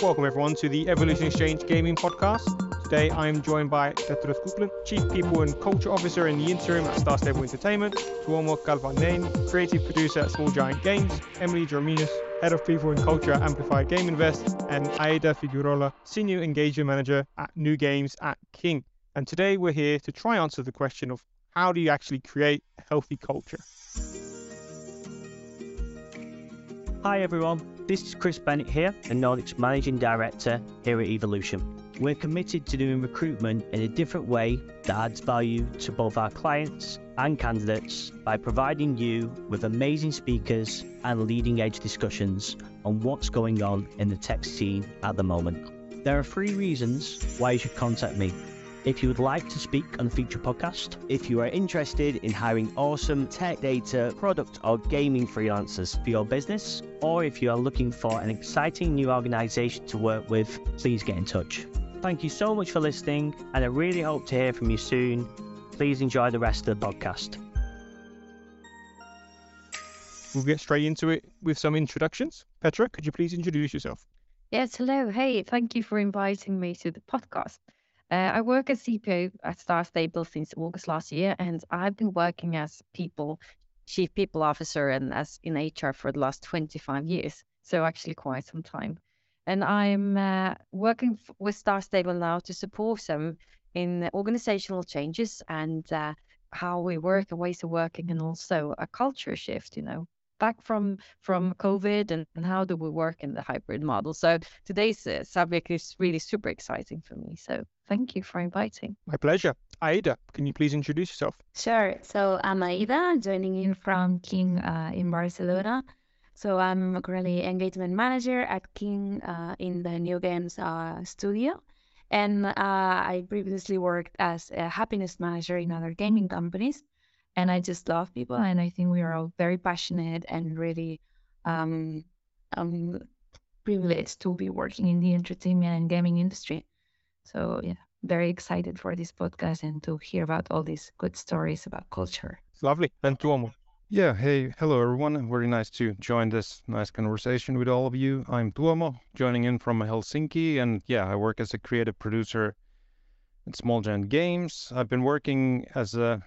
Welcome everyone to the Evolution Exchange Gaming Podcast. Today I am joined by Petra Skoglund, Chief People and Culture Officer in the interim at Star Stable Entertainment, Tuomo Kälviäinen, Creative Producer at Small Giant Games, Emily Drameus, Head of People and Culture at Amplifier Game Invest, and Aida Figuerola, Senior Engagement Manager at New Games at King. And today we're here to try answer the question of how do you actually create a healthy culture? Hi everyone, this is Chris Bennett here, the Nordics Managing Director here at Evolution. We're committed to doing recruitment in a different way that adds value to both our clients and candidates by providing you with amazing speakers and leading edge discussions on what's going on in the tech scene at the moment. There are three reasons why you should contact me. If you would like to speak on a future podcast, if you are interested in hiring awesome tech data, product, or gaming freelancers for your business, or if you are looking for an exciting new organization to work with, please get in touch. Thank you so much for listening, and I really hope to hear from you soon. Please enjoy the rest of the podcast. We'll get straight into it with some introductions. Petra, could you please introduce yourself? Yes, hello. Hey, thank you for inviting me to the podcast. Uh, I work as CPO at Star Stable since August last year, and I've been working as people chief people officer and as in HR for the last 25 years, so actually quite some time. And I'm uh, working with Star Stable now to support them in organizational changes and uh, how we work and ways of working, and also a culture shift. You know, back from from COVID and, and how do we work in the hybrid model. So today's uh, subject is really super exciting for me. So thank you for inviting. My pleasure. Aida, can you please introduce yourself? Sure. So I'm Aida, joining in from King uh, in Barcelona. So I'm currently engagement manager at King uh, in the New Games uh, studio. And uh, I previously worked as a happiness manager in other gaming companies. And I just love people. And I think we are all very passionate and really um, um, privileged to be working in the entertainment and gaming industry. So, yeah, very excited for this podcast and to hear about all these good stories about culture. It's lovely. And Tuomo. Yeah, hey, hello everyone. Very nice to join this nice conversation with all of you. I'm Tuomo, joining in from Helsinki, and yeah, I work as a creative producer at Small Giant Games. I've been working as a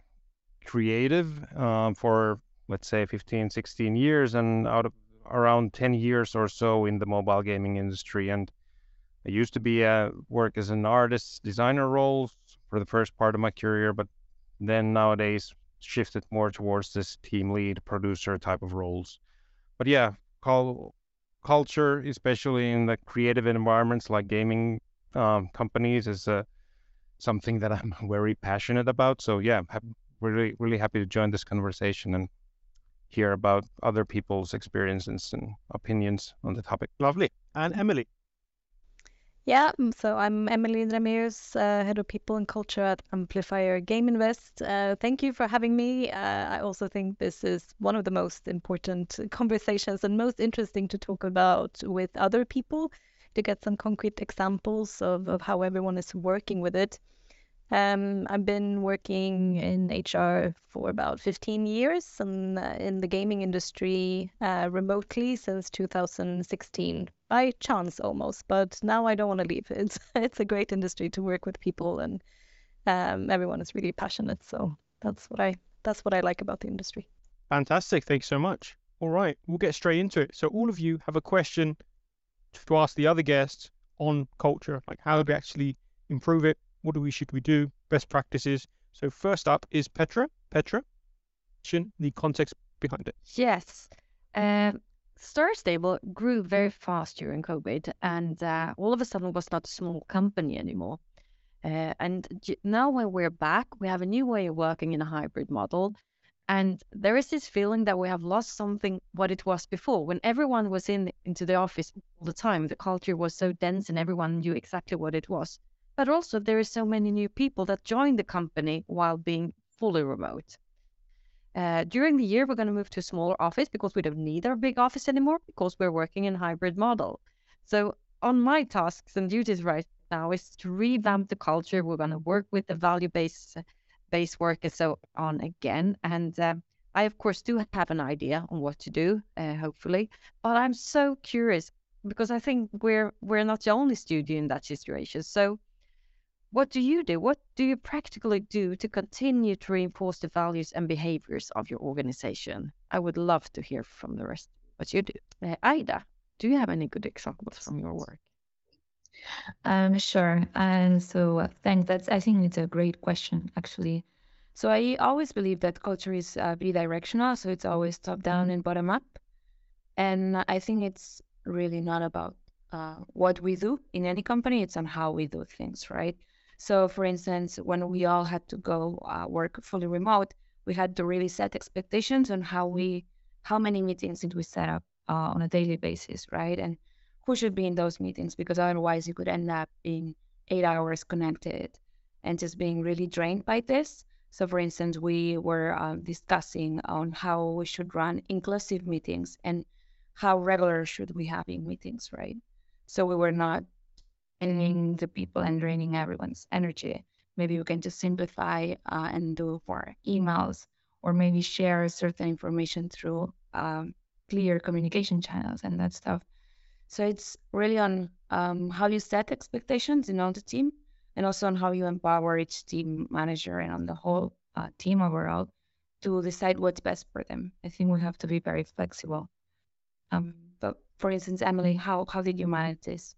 creative um, for let's say 15, 16 years, and out of around 10 years or so in the mobile gaming industry. And I used to be a work as an artist designer role for the first part of my career, but then nowadays shifted more towards this team lead producer type of roles. But yeah, call, culture, especially in the creative environments like gaming um, companies, is uh, something that I'm very passionate about. So yeah, I'm really really happy to join this conversation and hear about other people's experiences and opinions on the topic. Lovely. And Emily. Yeah, mm, so I'm Emily Drameus, uh, Head of People and Culture at Amplifier Game Invest. Uh, thank you for having me. Uh, I also think this is one of the most important conversations and most interesting to talk about with other people to get some concrete examples of, of how everyone is working with it. Um, I've been working in HR for about 15 years and uh, in the gaming industry uh, remotely since 2016, by chance almost. But now I don't want to leave. It's it's a great industry to work with people, and um, everyone is really passionate. So that's what I that's what I like about the industry. Fantastic. Thanks so much. All right, we'll get straight into it. So all of you have a question to ask the other guests on culture, like how do we actually improve it what do we should we do? Best practices. So first up is Petra. Petra, the context behind it. Yes. Uh, Star Stable grew very fast during COVID, and uh, all of a sudden was not a small company anymore. Uh, and now when we're back, we have a new way of working in a hybrid model. And there is this feeling that we have lost something what it was before. When everyone was in into the office all the time, the culture was so dense and everyone knew exactly what it was but also there is so many new people that join the company while being fully remote. Uh, during the year, we're going to move to a smaller office because we don't need our big office anymore because we're working in hybrid model. So on my tasks and duties right now is to revamp the culture. We're going to work with the value-based based work and so on again. And uh, I, of course, do have an idea on what to do, uh, hopefully. But I'm so curious because I think we're we're not the only studio in that situation. So what do you do? What do you practically do to continue to reinforce the values and behaviors of your organization? I would love to hear from the rest what you do. Uh, Aida, do you have any good examples from your work? Um, sure. And so uh, thanks. That's I think it's a great question actually. So I always believe that culture is uh, bidirectional, so it's always top down and bottom up. And I think it's really not about uh, what we do in any company; it's on how we do things, right? So, for instance, when we all had to go uh, work fully remote, we had to really set expectations on how we, how many meetings did we set up uh, on a daily basis, right? And who should be in those meetings because otherwise you could end up being eight hours connected and just being really drained by this. So, for instance, we were uh, discussing on how we should run inclusive meetings and how regular should we have in meetings, right? So we were not draining the people and draining everyone's energy. Maybe we can just simplify uh, and do more emails or maybe share certain information through um, clear communication channels and that stuff. So it's really on um, how you set expectations in all the team and also on how you empower each team manager and on the whole uh, team overall to decide what's best for them. I think we have to be very flexible. Um, but for instance, Emily, how, how did you manage this?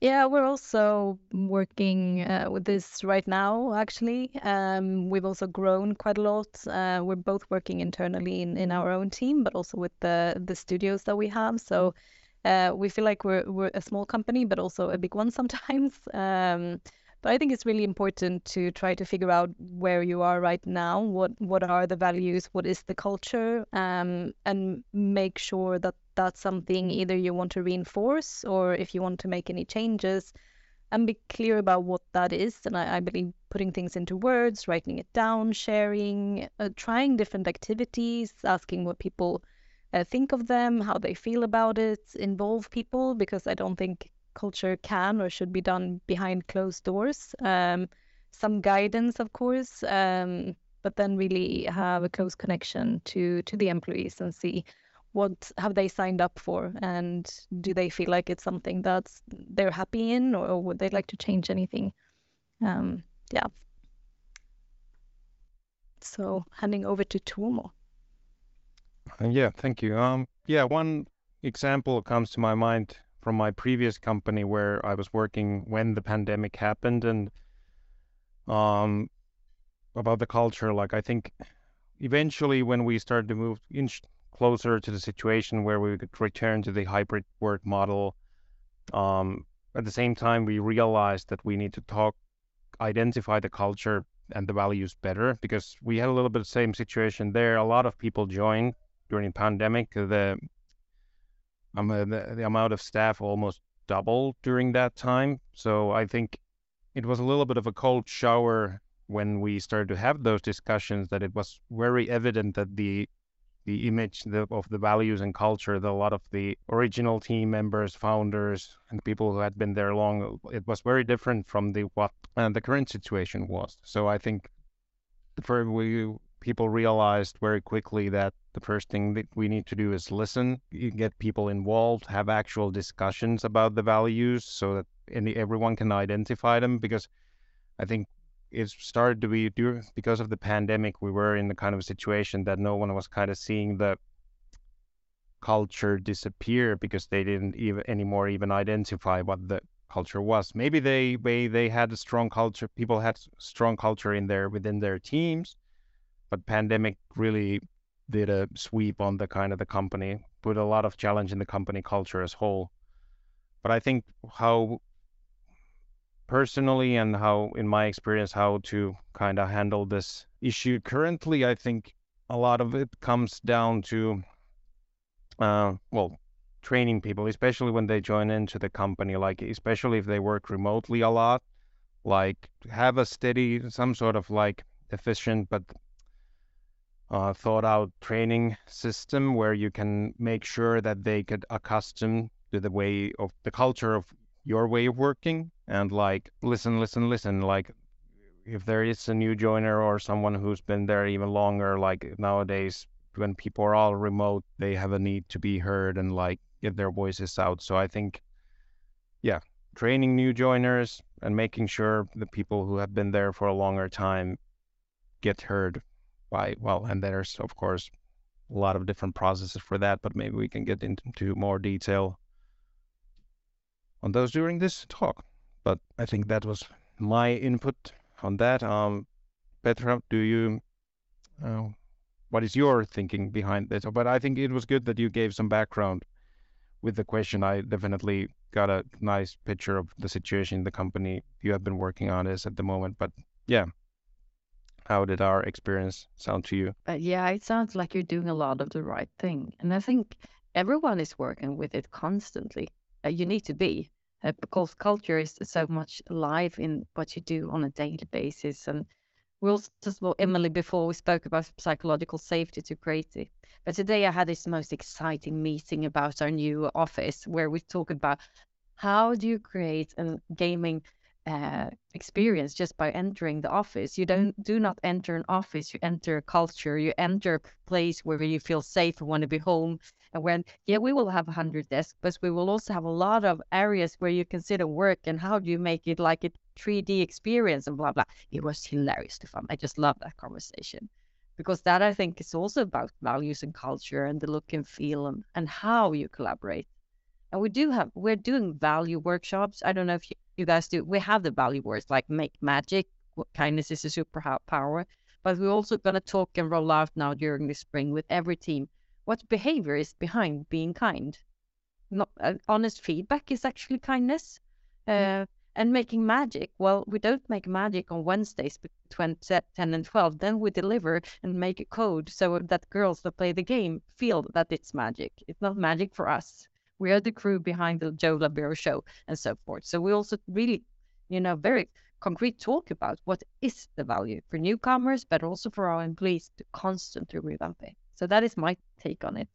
Yeah, we're also working uh, with this right now, actually. Um, we've also grown quite a lot. Uh, we're both working internally in, our own team, but also with the, the studios that we have. So uh, we feel like we're, we're a small company, but also a big one sometimes. But I think it's really important to try to figure out where you are right now. What what are the values? What is the culture? Um, and make sure that that's something either you want to reinforce or if you want to make any changes, and be clear about what that is. And I, I believe putting things into words, writing it down, sharing, uh, trying different activities, asking what people uh, think of them, how they feel about it, involve people because I don't think culture can or should be done behind closed doors. Um, some guidance, of course, um, but then really have a close connection to to the employees and see what have they signed up for and do they feel like it's something that they're happy in or would they like to change anything um, yeah so handing over to Tuomo. Uh, yeah thank you um yeah one example comes to my mind from my previous company where I was working when the pandemic happened and um about the culture. Like I think eventually when we started to move inch closer to the situation where we could return to the hybrid work model um at the same time we realized that we need to talk identify the culture and the values better because we had a little bit the same situation there. A lot of people joined during pandemic. The um, the, the amount of staff almost doubled during that time. So I think it was a little bit of a cold shower when we started to have those discussions that it was very evident that the the image of the values and culture that a lot of the original team members founders and people who had been there long it was very different from the what uh, the current situation was so i think for we people realized very quickly that the first thing that we need to do is listen, get people involved, have actual discussions about the values so that any, everyone can identify them. Because I think it started to be because of the pandemic, we were in the kind of situation that no one was kind of seeing the culture disappear because they didn't even anymore even identify what the culture was. Maybe they they, they had a strong culture. People had strong culture in their within their teams, but pandemic really did a sweep on the kind of the company, put a lot of challenge in the company culture as whole. But I think how personally and how in my experience how to kind of handle this issue currently, I think a lot of it comes down to uh, well training people, especially when they join into the company, like especially if they work remotely a lot, like have a steady some sort of like efficient but uh, thought out training system where you can make sure that they get accustomed to the way of the culture of your way of working and like listen listen listen like if there is a new joiner or someone who's been there even longer like nowadays when people are all remote they have a need to be heard and like get their voices out. So I think, yeah, training new joiners and making sure the people who have been there for a longer time get heard by well, and there's of course a lot of different processes for that, but maybe we can get into more detail on those during this talk. But I think that was my input on that. Um, Petra, do you, uh, what is your thinking behind this? But I think it was good that you gave some background with the question. I definitely got a nice picture of the situation the company you have been working on is at the moment. But yeah, how did our experience sound to you? Uh, yeah, it sounds like you're doing a lot of the right thing. And I think everyone is working with it constantly. Uh, you need to be uh, because culture is so much alive in what you do on a daily basis. And we also well, Emily before we spoke about psychological safety to create it. But today I had this most exciting meeting about our new office where we talk about how do you create a gaming uh, experience just by entering the office. You don't do not enter an office. You enter a culture. You enter a place where you feel safe and want to be home. And when yeah, we will have a hundred desks, but we will also have a lot of areas where you consider work and how do you make it like a 3D experience and blah blah. It was hilarious to fun. I just love that conversation because that I think is also about values and culture and the look and feel and, and how you collaborate. And we do have we're doing value workshops. I don't know if you you guys do. We have the value words like make magic, kindness is a superpower, but we're also going to talk and roll out now during the spring with every team what behavior is behind being kind. Not uh, honest feedback is actually kindness. Mm. Uh, and making magic. Well, we don't make magic on Wednesdays between 10 and 12. Then we deliver and make a code so that girls that play the game feel that it's magic. It's not magic for us. We are the crew behind the Joe Labero show and so forth. So we also really, you know, very concrete talk about what is the value for newcomers, but also for our employees to constantly revamp it. So that is my take on it,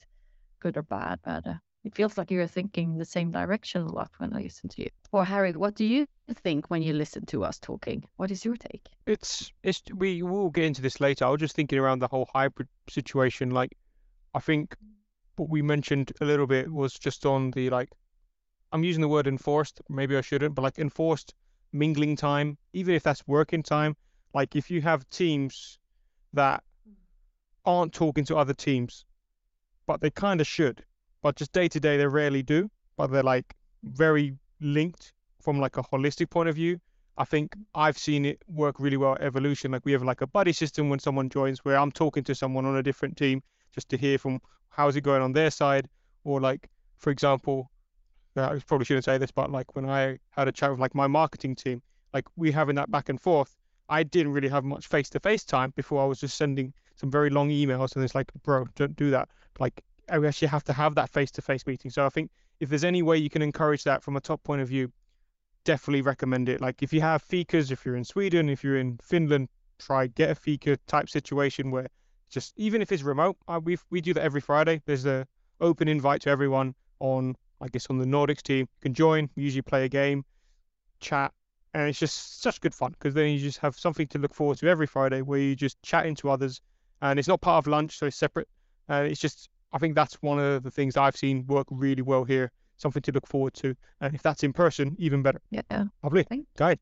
good or bad. But uh, it feels like you're thinking the same direction a lot when I listen to you. Or Harry, what do you think when you listen to us talking? What is your take? It's it's we will get into this later. I was just thinking around the whole hybrid situation. Like, I think what we mentioned a little bit was just on the like I'm using the word enforced, maybe I shouldn't, but like enforced mingling time, even if that's working time. Like if you have teams that aren't talking to other teams, but they kind of should, but just day to day they rarely do, but they're like very linked from like a holistic point of view. I think I've seen it work really well at Evolution. Like we have like a buddy system when someone joins where I'm talking to someone on a different team just to hear from how's it going on their side, or like for example, uh, I probably shouldn't say this, but like when I had a chat with like my marketing team, like we having that back and forth, I didn't really have much face to face time before I was just sending some very long emails and it's like, bro, don't do that. Like I actually have to have that face to face meeting. So I think if there's any way you can encourage that from a top point of view, definitely recommend it. Like if you have fikas, if you're in Sweden, if you're in Finland, try get a fika type situation where just even if it's remote, uh, we we do that every Friday. There's a open invite to everyone on I guess on the Nordics team. You can join. We usually play a game, chat, and it's just such good fun because then you just have something to look forward to every Friday where you just chat into others, and it's not part of lunch, so it's separate. And it's just I think that's one of the things I've seen work really well here. Something to look forward to, and if that's in person, even better. Yeah. Lovely. Guide.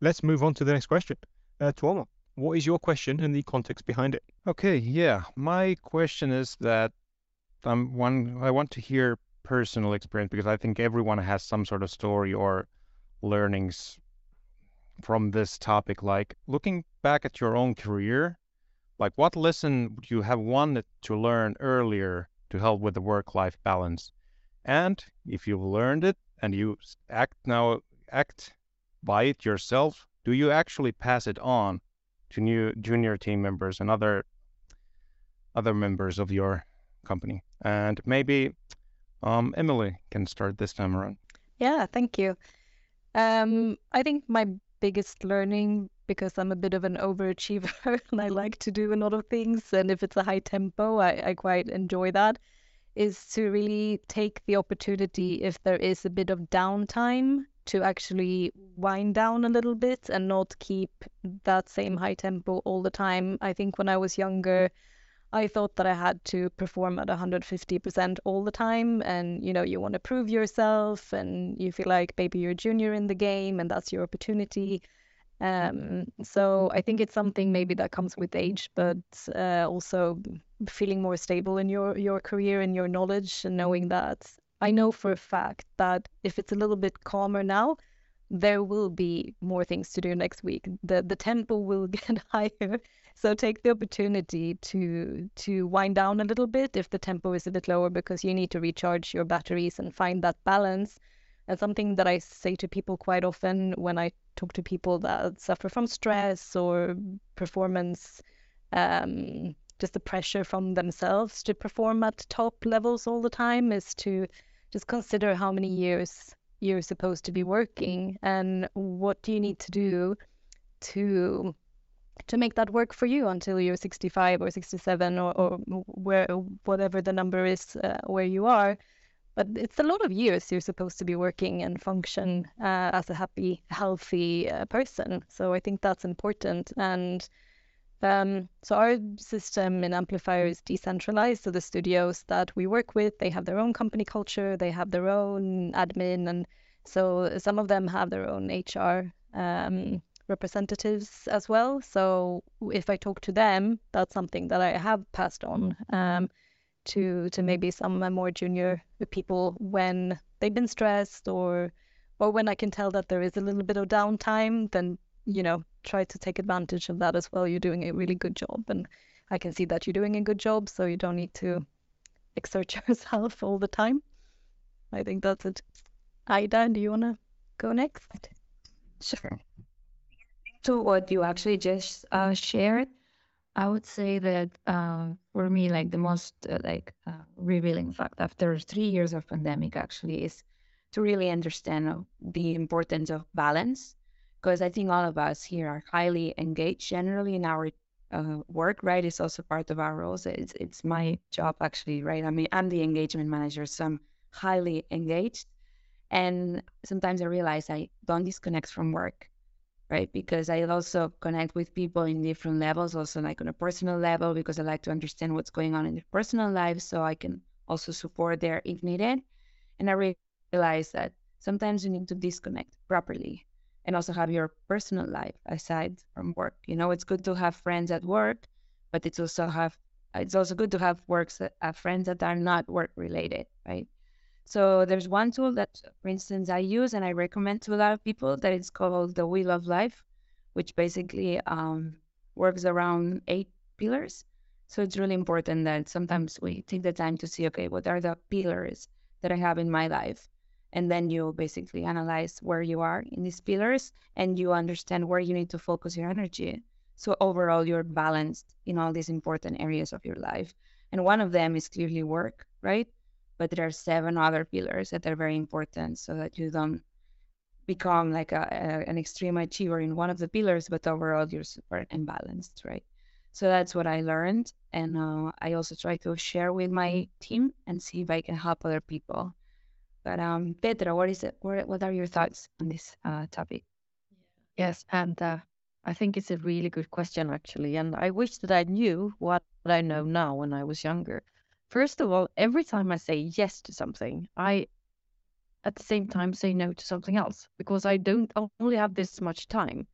Let's move on to the next question. Uh, Tuomo. What is your question and the context behind it? Okay, yeah. My question is that um, one I want to hear personal experience because I think everyone has some sort of story or learnings from this topic. Like looking back at your own career, like what lesson would you have wanted to learn earlier to help with the work-life balance? And if you've learned it and you act now act by it yourself, do you actually pass it on to new junior team members and other other members of your company. And maybe um, Emily can start this time around. Yeah, thank you. Um, I think my biggest learning, because I'm a bit of an overachiever and I like to do a lot of things, and if it's a high tempo, I, I quite enjoy that, is to really take the opportunity if there is a bit of downtime to actually wind down a little bit and not keep that same high tempo all the time. I think when I was younger, I thought that I had to perform at 150% all the time. And, you know, you want to prove yourself and you feel like maybe you're a junior in the game and that's your opportunity. Um, so I think it's something maybe that comes with age, but uh, also feeling more stable in your, your career and your knowledge and knowing that I know for a fact that if it's a little bit calmer now, there will be more things to do next week. The the tempo will get higher. So take the opportunity to to wind down a little bit if the tempo is a bit lower because you need to recharge your batteries and find that balance. And something that I say to people quite often when I talk to people that suffer from stress or performance, um, just the pressure from themselves to perform at top levels all the time is to just consider how many years you're supposed to be working and what do you need to do to to make that work for you until you're 65 or 67 or, or where whatever the number is uh, where you are. But it's a lot of years you're supposed to be working and function uh, as a happy healthy uh, person. So i think that's important. And um, so our system in Amplifier is decentralized. So the studios that we work with, they have their own company culture, they have their own admin, and so some of them have their own HR um, representatives as well. So if I talk to them, that's something that I have passed on um, to to maybe some more junior people when they've been stressed or or when I can tell that there is a little bit of downtime, then you know try to take advantage of that as well. You're doing a really good job, and I can see that you're doing a good job, so you don't need to exert yourself all the time. I think that's it. Aida, do you want to go next? Sure. To what you actually just uh, shared, I would say that uh, for me, like the most uh, like uh, revealing fact after three years of pandemic actually is to really understand the importance of balance because I think all of us here are highly engaged generally in our uh, work, right? It's also part of our roles. It's, it's my job actually, right? I mean, I'm the engagement manager, so I'm highly engaged. And sometimes I realize I don't disconnect from work, right? Because I also connect with people in different levels, also like on a personal level, because I like to understand what's going on in their personal lives so I can also support there if needed. And I realize that sometimes you need to disconnect properly and also have your personal life aside from work. You know, it's good to have friends at work, but it's also have it's also good to have works that, uh, friends that are not work related, right? So there's one tool that, for instance, I use and I recommend to a lot of people that it's called the Wheel of Life, which basically um, works around eight pillars. So it's really important that sometimes we take the time to see, okay, what are the pillars that I have in my life? And then you basically analyze where you are in these pillars and you understand where you need to focus your energy. So overall you're balanced in all these important areas of your life. And one of them is clearly work right? But there are seven other pillars that are very important so that you don't become like a, a, an extreme achiever in one of the pillars but overall you're super imbalanced right? So that's what i learned. And uh, i also try to share with my team and see if i can help other people but um, Petra, what is it? What, what are your thoughts on this uh, topic? Yes, and uh, I think it's a really good question actually, and I wish that I knew what I know now when I was younger. First of all, every time I say yes to something, I at the same time say no to something else because I don't only have this much time.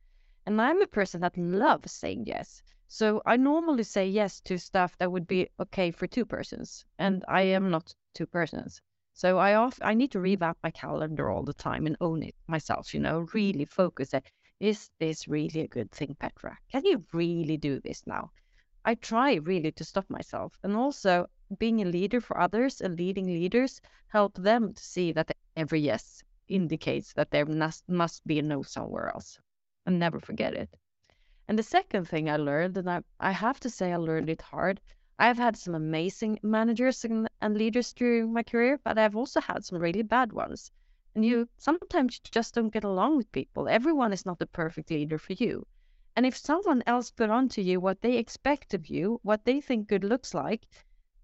And I'm a person that loves saying yes. So I normally say yes to stuff that would be okay for two persons, and I am not two persons. So I off I need to mm-hmm. revamp my calendar all the time and own it myself, you know, really focus it. Is this really a good thing, Petra? Can you really do this now? I try really to stop myself. And also being a leader for others and leading leaders help them to see that every yes indicates that there must, must be a no somewhere else. And never forget it. And the second thing I learned, and I, I have to say I learned it hard, I've had some amazing managers and, and leaders during my career, but I've also had some really bad ones. And you sometimes just don't get along with people. Everyone is not the perfect leader for you. And if someone else put onto you what they expect of you, what they think good looks like,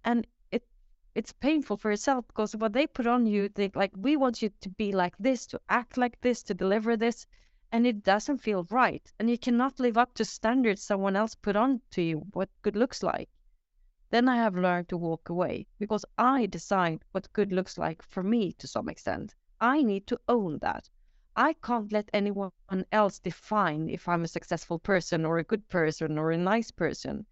and it it's painful for yourself because what they put on you, they like we want you to be like this, to act like this, to deliver this, and it doesn't feel right. And you cannot live up to standards someone else put on to you what good looks like then I have learned to walk away because I decide what good looks like for me to some extent. I need to own that. I can't let anyone else define if I'm a successful person or a good person or a nice person.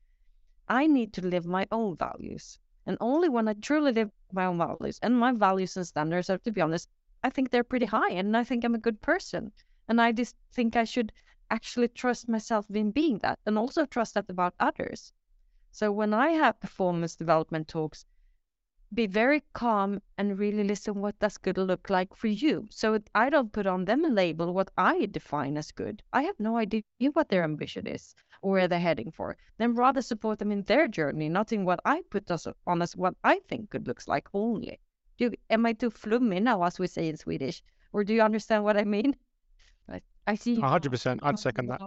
I need to live my own values. And only when I truly live my own values and my values and standards are, to be honest, I think they're pretty high and I think I'm a good person. And I just think I should actually trust myself in being that and also trust that about others. So when I have performance development talks, be very calm and really listen what does good look like for you. So I don't put on them a label what I define as good. I have no idea what their ambition is or where they're heading for. Then rather support them in their journey, not in what I put on as what I think good looks like only. Do am I too flummy now, as we say in Swedish, or do you understand what I mean? I, I see. hundred percent. I'd second that.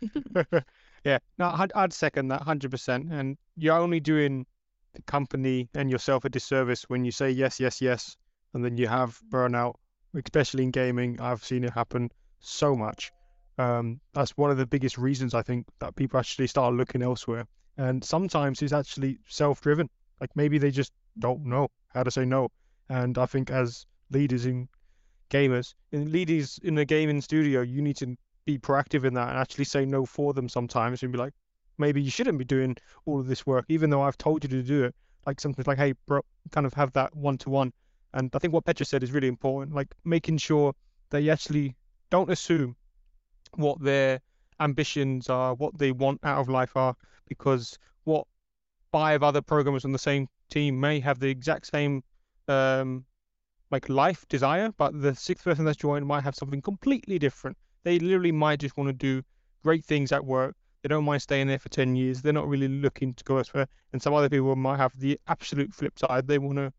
yeah, no, I'd, I'd second that hundred percent. And you're only doing the company and yourself a disservice when you say yes, yes, yes, and then you have burnout, especially in gaming. I've seen it happen so much. Um, that's one of the biggest reasons I think that people actually start looking elsewhere. And sometimes it's actually self-driven. Like maybe they just don't know how to say no. And I think as leaders in gamers, in leaders in a gaming studio, you need to be proactive in that and actually say no for them sometimes and be like, maybe you shouldn't be doing all of this work, even though I've told you to do it. Like something like, hey, bro, kind of have that one to one. And I think what Petra said is really important, like making sure that you actually don't assume what their ambitions are, what they want out of life are, because what five other programmers on the same team may have the exact same um, like life desire, but the sixth person that's joined might have something completely different. They literally might just want to do great things at work. They don't mind staying there for 10 years. They're not really looking to go elsewhere. And some other people might have the absolute flip side. They want to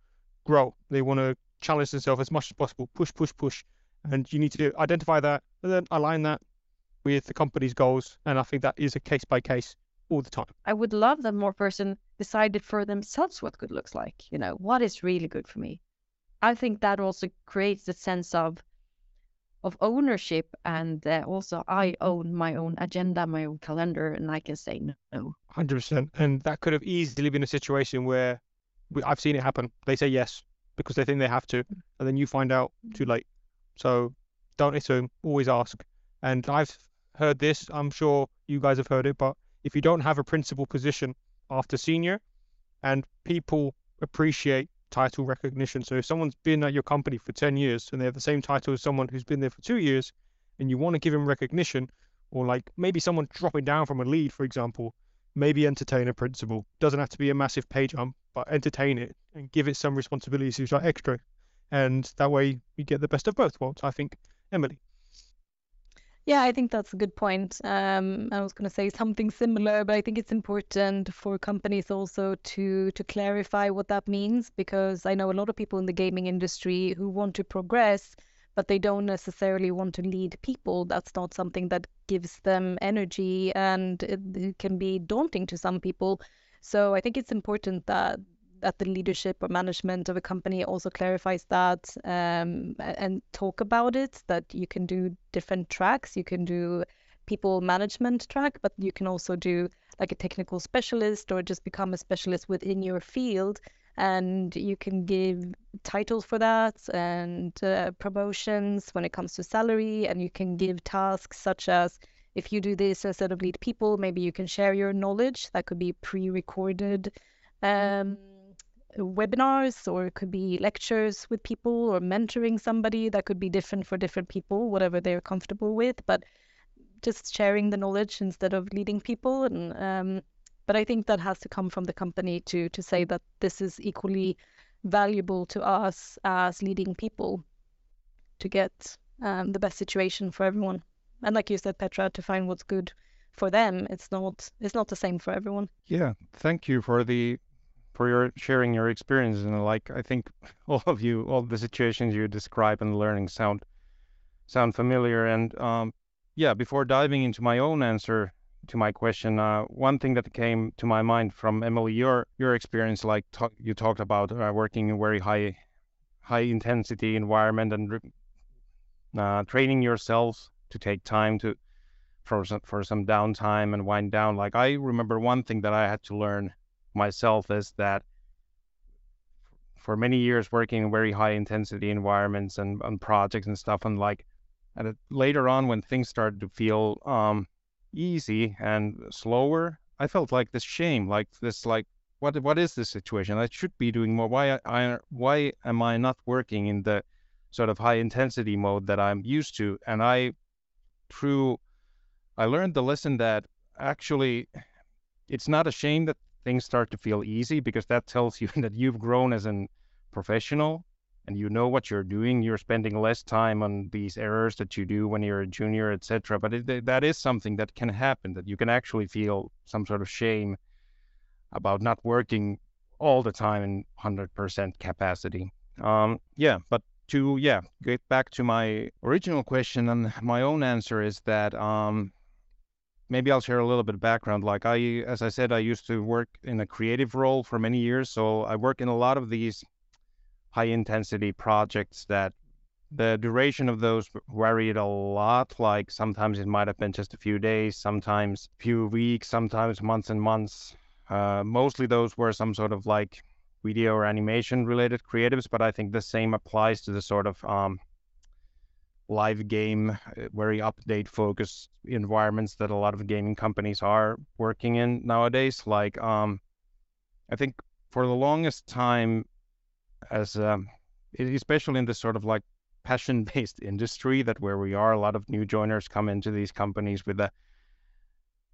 grow. They want to challenge themselves as much as possible. Push, push, push. And you need to identify that and then align that with the company's goals. And I think that is a case by case all the time. I would love that more person decided for themselves what good looks like. You know, what is really good for me. I think that also creates a sense of of ownership and uh, also I own my own agenda, my own calendar, and I can say no. Hundred percent, and that could have easily been a situation where we, I've seen it happen. They say yes because they think they have to, and then you find out too late. So don't assume. Always ask. And I've heard this. I'm sure you guys have heard it, but if you don't have a principal position after senior, and people appreciate title recognition. So if someone's been at your company for 10 years and they have the same title as someone who's been there for two years and you want to give them recognition, or like maybe someone dropping down from a lead, for example, maybe entertain a principal. Doesn't have to be a massive pay jump, but entertain it and give it some responsibilities which are extra. And that way you get the best of both worlds, I think. Emily. Yeah, I think that's a good point. Um, I was going to say something similar, but I think it's important for companies also to to clarify what that means because I know a lot of people in the gaming industry who want to progress, but they don't necessarily want to lead people. That's not something that gives them energy, and it, it can be daunting to some people. So I think it's important that that the leadership or management of a company also clarifies that um, and talk about it that you can do different tracks. You can do people management track but you can also do like a technical specialist or just become a specialist within your field. And you can give titles for that and uh, promotions when it comes to salary. And you can give tasks such as if you do this instead of lead people maybe you can share your knowledge. That could be pre-recorded. Um, webinars or it could be lectures with people or mentoring somebody that could be different for different people whatever they're comfortable with but just sharing the knowledge instead of leading people. And um, but i think that has to come from the company to to say that this is equally valuable to us as leading people to get um, the best situation for everyone. And like you said petra to find what's good for them it's not it's not the same for everyone. Yeah. Thank you for the for your sharing your experiences and like I think all of you, all the situations you describe and learning sound sound familiar. And um, yeah, before diving into my own answer to my question, uh, one thing that came to my mind from Emily, your your experience, like you talked about uh, working in very high high intensity environment and uh, training yourself to take time to for some, for some downtime and wind down. Like I remember one thing that I had to learn myself is that for many years working in very high intensity environments and, and projects and stuff and like and later on when things started to feel um, easy and slower i felt like this shame like this like what what is this situation? I should be doing more. Why I why am i not working in the sort of high intensity mode that i'm used to? And i through i learned the lesson that actually it's not a shame that things start to feel easy because that tells you that you've grown as a professional and you know what you're doing. You're spending less time on these errors that you do when you're a junior etc but it, that is something that can happen that you can actually feel some sort of shame about not working all the time in 100% capacity. Um, yeah but to yeah get back to my original question and my own answer is that um, maybe I'll share a little bit of background. Like I, as I said, I used to work in a creative role for many years. So I work in a lot of these high intensity projects that the duration of those varied a lot. Like sometimes it might have been just a few days, sometimes a few weeks, sometimes months and months. Uh, mostly those were some sort of like video or animation related creatives, but I think the same applies to the sort of um, live game, uh, very update focused environments that a lot of gaming companies are working in nowadays. Like, um, I think for the longest time, as um, especially in this sort of like passion based industry that where we are, a lot of new joiners come into these companies with a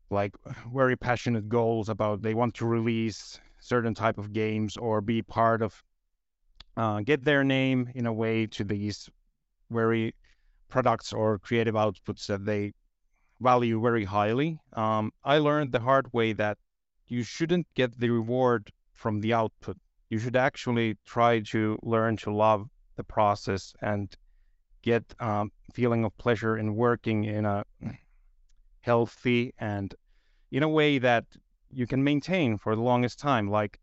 like very passionate goals about they want to release certain type of games or be part of uh, get their name in a way to these very products or creative outputs that they value very highly. Um, I learned the hard way that you shouldn't get the reward from the output. You should actually try to learn to love the process and get um, feeling of pleasure in working in a healthy and in a way that you can maintain for the longest time. Like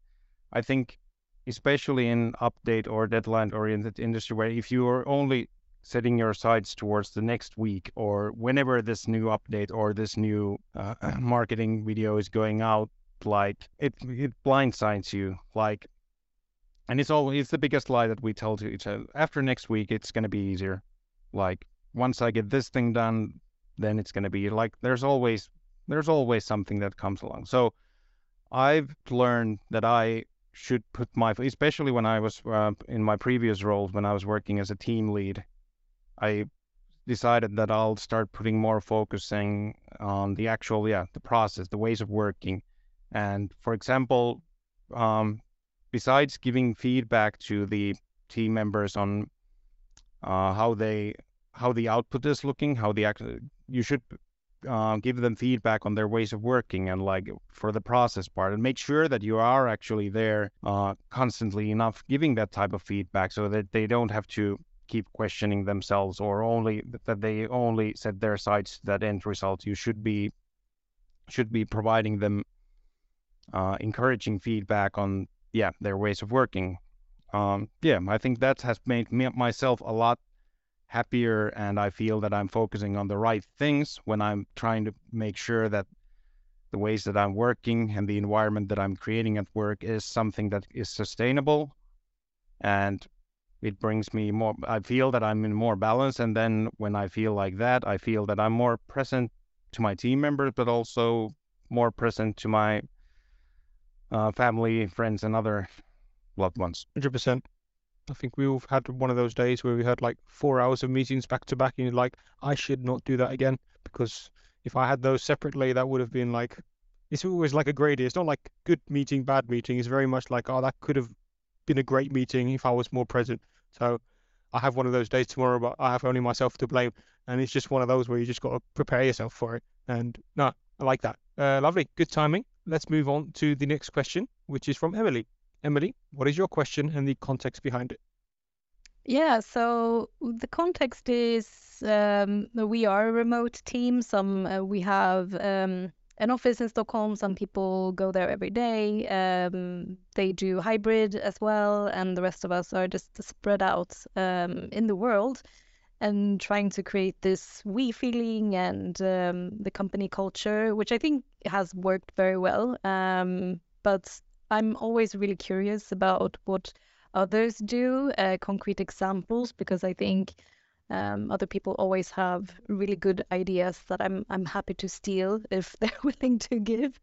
I think, especially in update or deadline oriented industry, where if you are only setting your sights towards the next week or whenever this new update or this new uh, marketing video is going out like it it blindsides you like and it's all it's the biggest lie that we tell to each other. After next week it's going to be easier. Like once i get this thing done then it's going to be like there's always there's always something that comes along. So i've learned that i should put my especially when i was uh, in my previous roles when i was working as a team lead I decided that I'll start putting more focusing on the actual, yeah, the process, the ways of working. And for example, um, besides giving feedback to the team members on uh, how they how the output is looking, how the act you should uh, give them feedback on their ways of working and like for the process part and make sure that you are actually there uh, constantly enough giving that type of feedback so that they don't have to keep questioning themselves or only that they only set their sights to that end result. You should be should be providing them uh, encouraging feedback on yeah their ways of working. Um, yeah, I think that has made me myself a lot happier, and I feel that I'm focusing on the right things when I'm trying to make sure that the ways that I'm working and the environment that I'm creating at work is something that is sustainable and it brings me more i feel that i'm in more balance and then when i feel like that i feel that i'm more present to my team members but also more present to my uh, family friends and other loved ones. 100% i think we all had one of those days where we had like four hours of meetings back to back and you're like i should not do that again because if i had those separately that would have been like it's always like a gradient. It's not like good meeting bad meeting. It's very much like oh that could have been a great meeting if I was more present. So I have one of those days tomorrow, but I have only myself to blame. And it's just one of those where you just got to prepare yourself for it. And no, I like that. Uh, lovely. Good timing. Let's move on to the next question, which is from Emily. Emily, what is your question and the context behind it? Yeah, so the context is um, we are a remote team. Some uh, we have um, an office in Stockholm. Some people go there every day. Um, they do hybrid as well, and the rest of us are just spread out um, in the world and trying to create this we feeling and um, the company culture, which I think has worked very well. Um, but I'm always really curious about what others do, uh, concrete examples, because I think um, other people always have really good ideas that I'm I'm happy to steal if they're willing to give.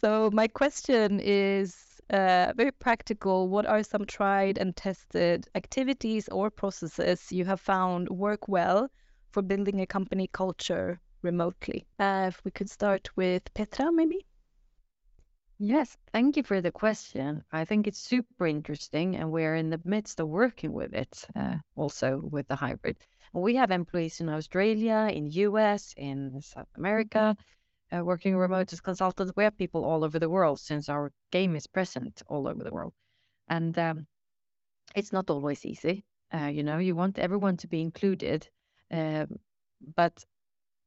So my question is uh, very practical. What are some tried and tested activities or processes you have found work well for building a company culture remotely? Uh, if we could start with Petra, maybe. Yes, thank you for the question. I think it's super interesting, and we're in the midst of working with it, uh, also with the hybrid. We have employees in Australia, in US, in South America, uh, working remote as consultants. We have people all over the world since our game is present all over the world, and um, it's not always easy. Uh, you know, you want everyone to be included, um, but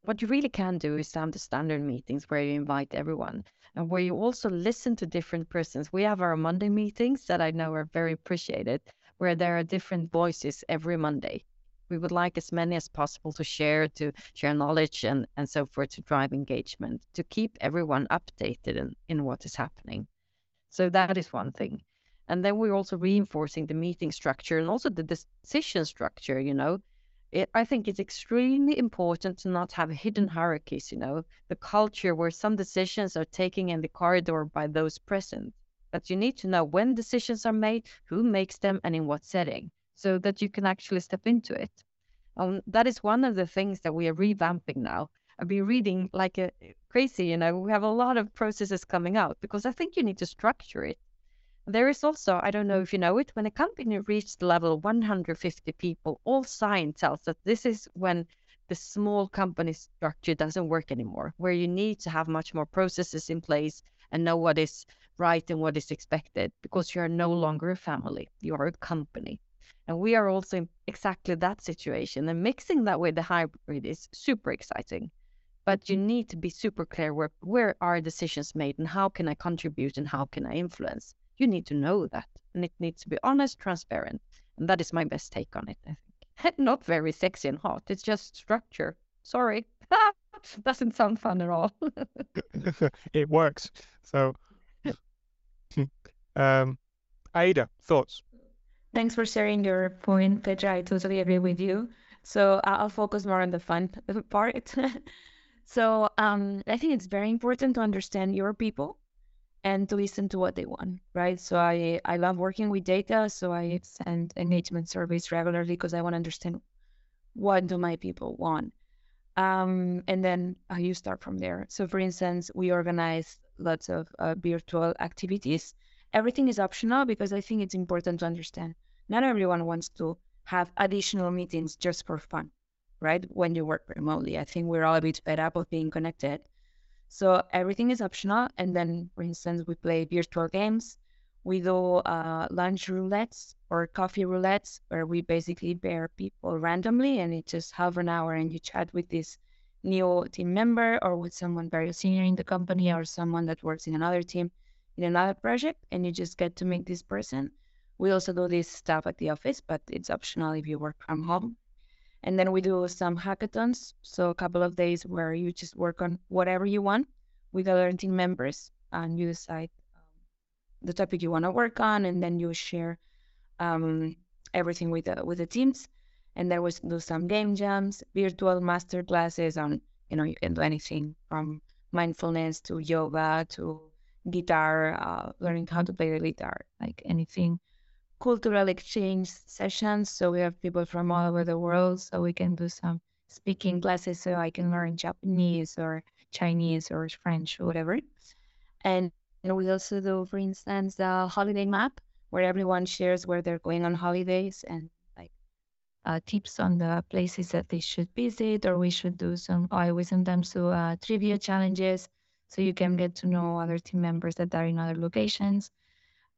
what you really can do is have the standard meetings where you invite everyone and where you also listen to different persons. We have our Monday meetings that I know are very appreciated, where there are different voices every Monday. We would like as many as possible to share, to share knowledge and, and so forth to drive engagement, to keep everyone updated in, in what is happening. So that is one thing. And then we're also reinforcing the meeting structure and also the decision structure, you know, it, I think it's extremely important to not have hidden hierarchies, you know, the culture where some decisions are taken in the corridor by those present. But you need to know when decisions are made, who makes them, and in what setting, so that you can actually step into it. Um, that is one of the things that we are revamping now. I've been reading like a crazy, you know, we have a lot of processes coming out because I think you need to structure it there is also, I don't know mm. if you know it, when a company reaches the level of 150 people, all sign tells that this is when the small company structure doesn't work anymore, where you need to have much more processes in place and know what is right and what is expected because you are no mm. longer a family, you are a company. And we are also in exactly that situation. And mixing that with the hybrid is super exciting. But you mm-hmm. need to be super clear where, where are decisions made and how can I contribute and how can I influence you need to know that. And it needs to be honest, transparent. And that is my best take on it, I think. Not very sexy and hot. It's just structure. Sorry. Doesn't sound fun at all. it works. So, um, Aida, thoughts? Thanks for sharing your point, Petra. I totally agree with you. So I'll focus more on the fun part. so um, I think it's very important to understand your people and to listen to what they want, right? So I, I love working with data, so I send engagement surveys regularly because I want to understand what do my people want. Um, and then uh, you start from there. So for instance, we organize lots of uh, virtual activities. Everything is optional because I think it's important to understand. Not everyone wants to have additional meetings just for fun, right? When you work remotely, I think we're all a bit fed up of being connected. So everything is optional. And then, for instance, we play virtual games. We do uh, lunch roulettes or coffee roulettes, where we basically pair people randomly, and it's just half an hour, and you chat with this new team member or with someone very senior in the company or someone that works in another team in another project, and you just get to meet this person. We also do this stuff at the office, but it's optional if you work from home. And then we do some hackathons. So a couple of days where you just work on whatever you want with other team members and you decide um, the topic you want to work on and then you share um, everything with the, with the teams. And then we do some game jams, virtual master classes on, you know, you can do anything from mindfulness to yoga to guitar, uh, learning how to play the guitar, like anything cultural exchange sessions. So we have people from all over the world. So we can do some speaking classes so I can learn Japanese or Chinese or French or whatever. And, and we also do, for instance, the holiday map where everyone shares where they're going on holidays and like uh, tips on the places that they should visit or we should do some, I always sometimes do uh, trivia challenges so you can get to know other team members that are in other locations.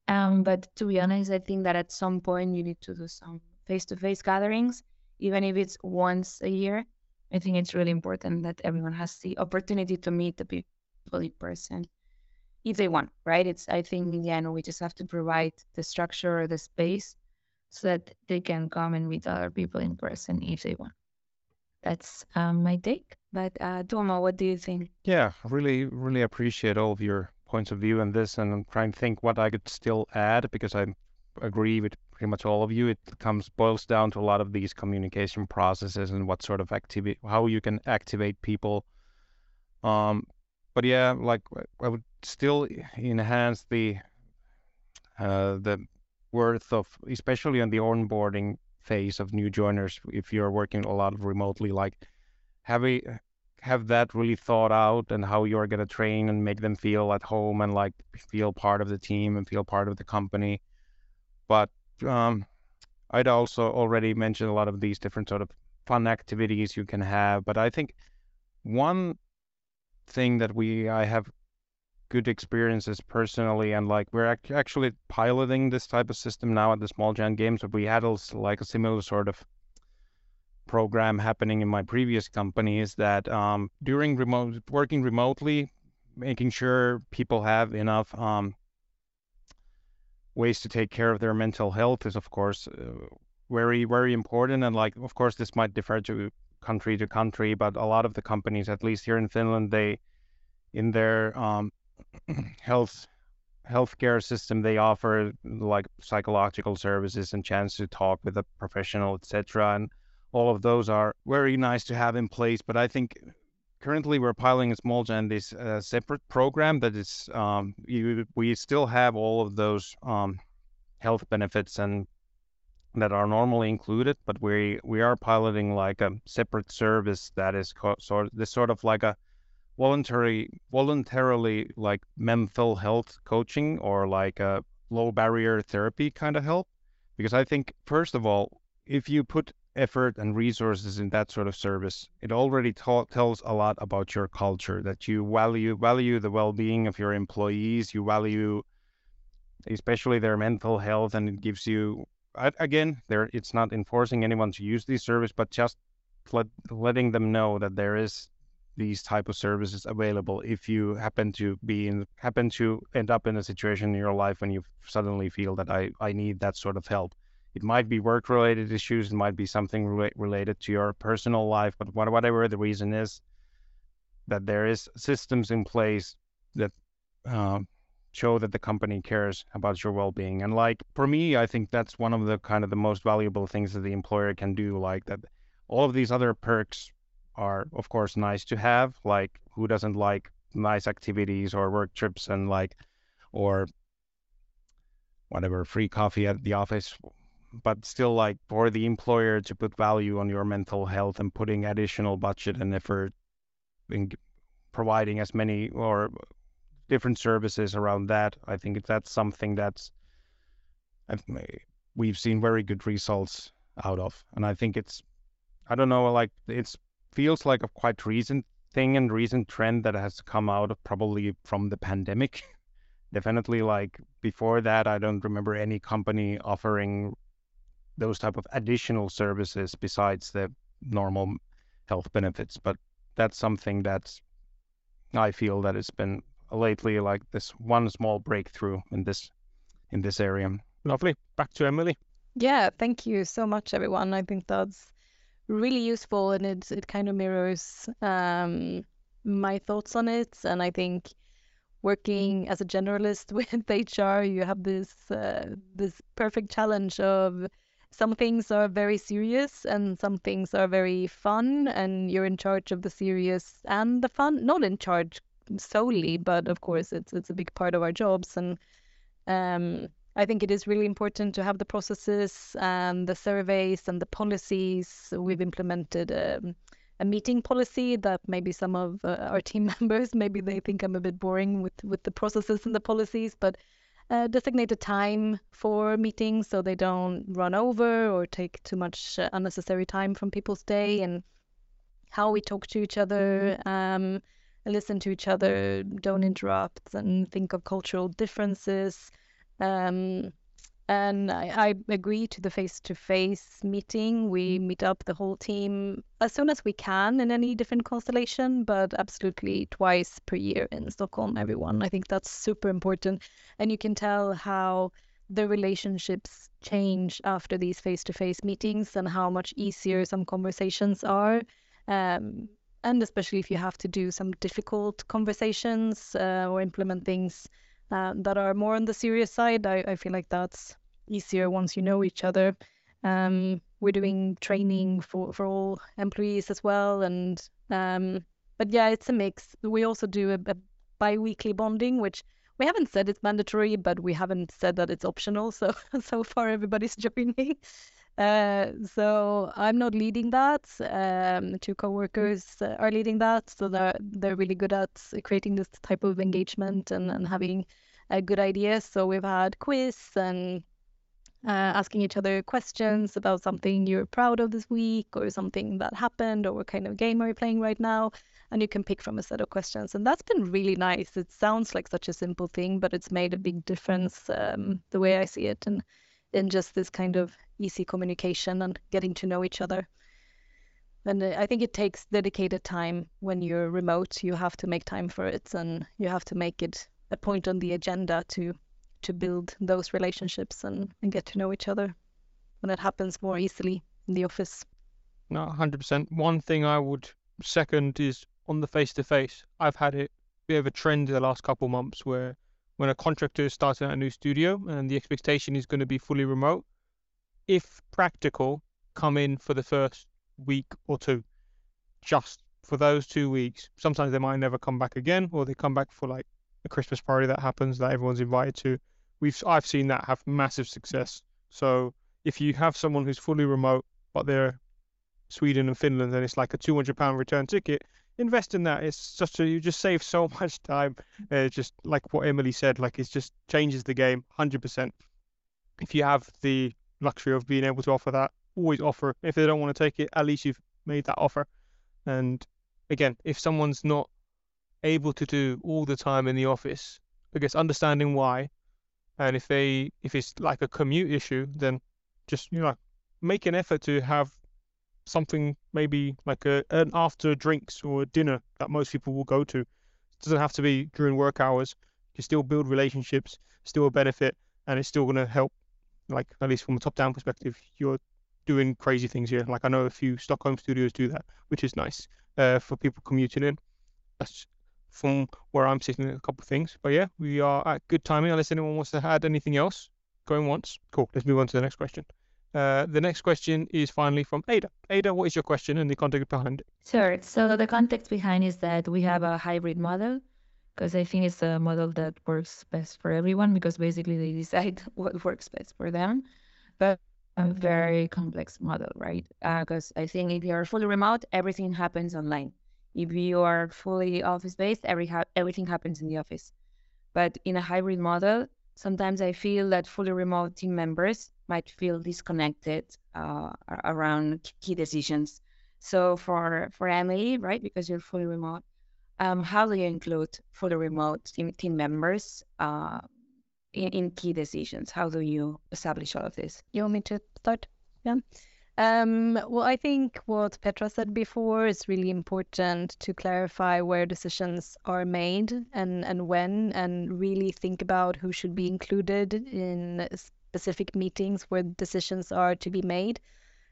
Um, but to be honest, I think that at some point you need to do some face-to-face gatherings, even if it's once a year. I think it's really important that everyone has the opportunity to meet the people in person if they want, right? It's I think in the end we just have to provide the structure or the space so that they can come and meet other people in person if they want. That's um, my take. But uh, what do you think? Yeah, really, really appreciate all of your points of view on this, and I'm trying to think what I could still add because I agree with pretty much all of you. It comes boils down to a lot of these communication processes and what sort of activity, how you can activate people. Um, but yeah, like I would still enhance the uh, the worth of, especially on the onboarding phase of new joiners, if you're working a lot remotely, like have a have that really thought out and how you're going to train and make them feel at home and like feel part of the team and feel part of the company. But um, I'd also already mentioned a lot of these different sort of fun activities you can have. But I think one thing that we I have good experiences personally and like we're ac- actually piloting this type of system now at the small giant games but we had also like a similar sort of program happening in my previous company is that um, during remote working remotely making sure people have enough um, ways to take care of their mental health is of course uh, very very important. And like of course this might differ to country to country but a lot of the companies at least here in finland they in their um, health healthcare system they offer like psychological services and chance to talk with a professional etc and all of those are very nice to have in place but i think currently we're piloting a Small Giant this uh, separate program that is um, you, we still have all of those um, health benefits and that are normally included, but we we are piloting like a separate service that is co- sort this sort of like a voluntary voluntarily like mental health coaching or like a low barrier therapy kind of help. Because I think first of all if you put effort and resources in that sort of service, it already tells a lot about your culture that you value value the well-being of your employees, you value especially their mental health, and it gives you again there it's not enforcing anyone to use this service, but just let, letting them know that there is these type of services available if you happen to be in happen to end up in a situation in your life when you suddenly feel that I, I need that sort of help it might be work related issues, it might be something re- related to your personal life, but whatever the reason is, that there is systems in place that uh, show that the company cares about your well-being. And like for me, I think that's one of the kind of the most valuable things that the employer can do. Like that, all of these other perks are of course nice to have. Like who doesn't like nice activities or work trips and like or whatever free coffee at the office but still like for the employer to put value on your mental health and putting additional budget and effort in providing as many or different services around that i think that's something that's we've seen very good results out of. And i think it's i don't know like it feels like a quite recent thing and recent trend that has come out of probably from the pandemic. Definitely like before that i don't remember any company offering those type of additional services besides the normal health benefits. But that's something that's I feel that it's been lately like this one small breakthrough in this in this area. Lovely. Back to Emily. Yeah, thank you so much, everyone. I think that's really useful, and it it kind of mirrors um, my thoughts on it. And I think working as a generalist with HR, you have this uh, this perfect challenge of some things are very serious and some things are very fun and you're in charge of the serious and the fun not in charge solely but of course it's it's a big part of our jobs and um, I think it is really important to have the processes and the surveys and the policies. We've implemented a, um, a meeting policy that maybe some of uh, our team members maybe they think I'm a bit boring with with the processes and the policies, but uh, designated time for meetings so they don't run over or take too much uh, unnecessary time from people's day and how we talk to each other um, listen to each other don't interrupt and think of cultural differences. Um, and I, I agree to the face-to-face meeting. We meet up the whole team as soon as we can in any different constellation, but absolutely twice per year in Stockholm, everyone. I think that's super important. And you can tell how the relationships change after these face-to-face meetings and how much easier some conversations are. Um, and especially if you have to do some difficult conversations uh, or implement things uh, that are more on the serious side, I, I feel like that's easier once you know each other. Um, we're doing training for, for all employees as well, and um, but yeah, it's a mix. We also do a, a bi-weekly bonding, which we haven't said it's mandatory, but we haven't said that it's optional. So so far everybody's joining. Uh, so I'm not leading that. Um, two coworkers uh, are leading that, so they're they're really good at creating this type of engagement and, and having a good ideas. So we've had quiz and uh, asking each other questions about something you're proud of this week or something that happened or what kind of game are you playing right now and you can pick from a set of questions and that's been really nice it sounds like such a simple thing but it's made a big difference um, the way i see it and in just this kind of easy communication and getting to know each other. And uh, i think it takes dedicated time when you're remote. You have to make time for it and you have to make it a point on the agenda to to build those relationships and, and get to know each other when it happens more easily in the office. No 100% one thing i would second is on the face to face. I've had it bit of a trend in the last couple months where when a contractor is starting at a new studio and the expectation is going to be fully remote, if practical, come in for the first week or two, just for those two weeks. Sometimes they might never come back again, or they come back for like a Christmas party that happens that everyone's invited to. We've I've seen that have massive success. So if you have someone who's fully remote but they're Sweden and Finland and it's like a 200 pound return ticket, invest in that. It's such a you just save so much time. Uh, just like what Emily said, like it just changes the game 100%. If you have the luxury of being able to offer that, always offer. If they don't want to take it, at least you've made that offer. And again, if someone's not able to do all the time in the office, I guess understanding why, and if they if it's like a commute issue, then just you know make an effort to have something maybe like a, an after drinks or dinner that most people will go to. It doesn't have to be during work hours. You still build relationships, still a benefit, and it's still going to help. Like at least from a top-down perspective, you're doing crazy things here. Like I know a few Stockholm studios do that, which is nice uh, for people commuting in. That's from where I'm sitting. A couple of things, but yeah, we are at good timing. Unless anyone wants to add anything else, going once. Cool. Let's move on to the next question. Uh, the next question is finally from Aida. Aida, what is your question and the context behind it? Sure. So the context behind is that we have a hybrid model because I think it's a model that works best for everyone because basically they decide what works best for them. But a very complex model, right? Because uh, I think if you're fully remote, everything happens online. If you are fully office based, every ha- everything happens in the office. But in a hybrid model, sometimes I feel that fully remote team members might feel disconnected uh, around key decisions. So for for Emily, right, because you're fully remote, um, how do you include fully remote team, members uh, in, in key decisions? How do you establish all of this? You want me to start? Yeah. Um, well, I think what Petra said before is really important to clarify where decisions are made and, and when, and really think about who should be included in specific meetings where decisions are to be made,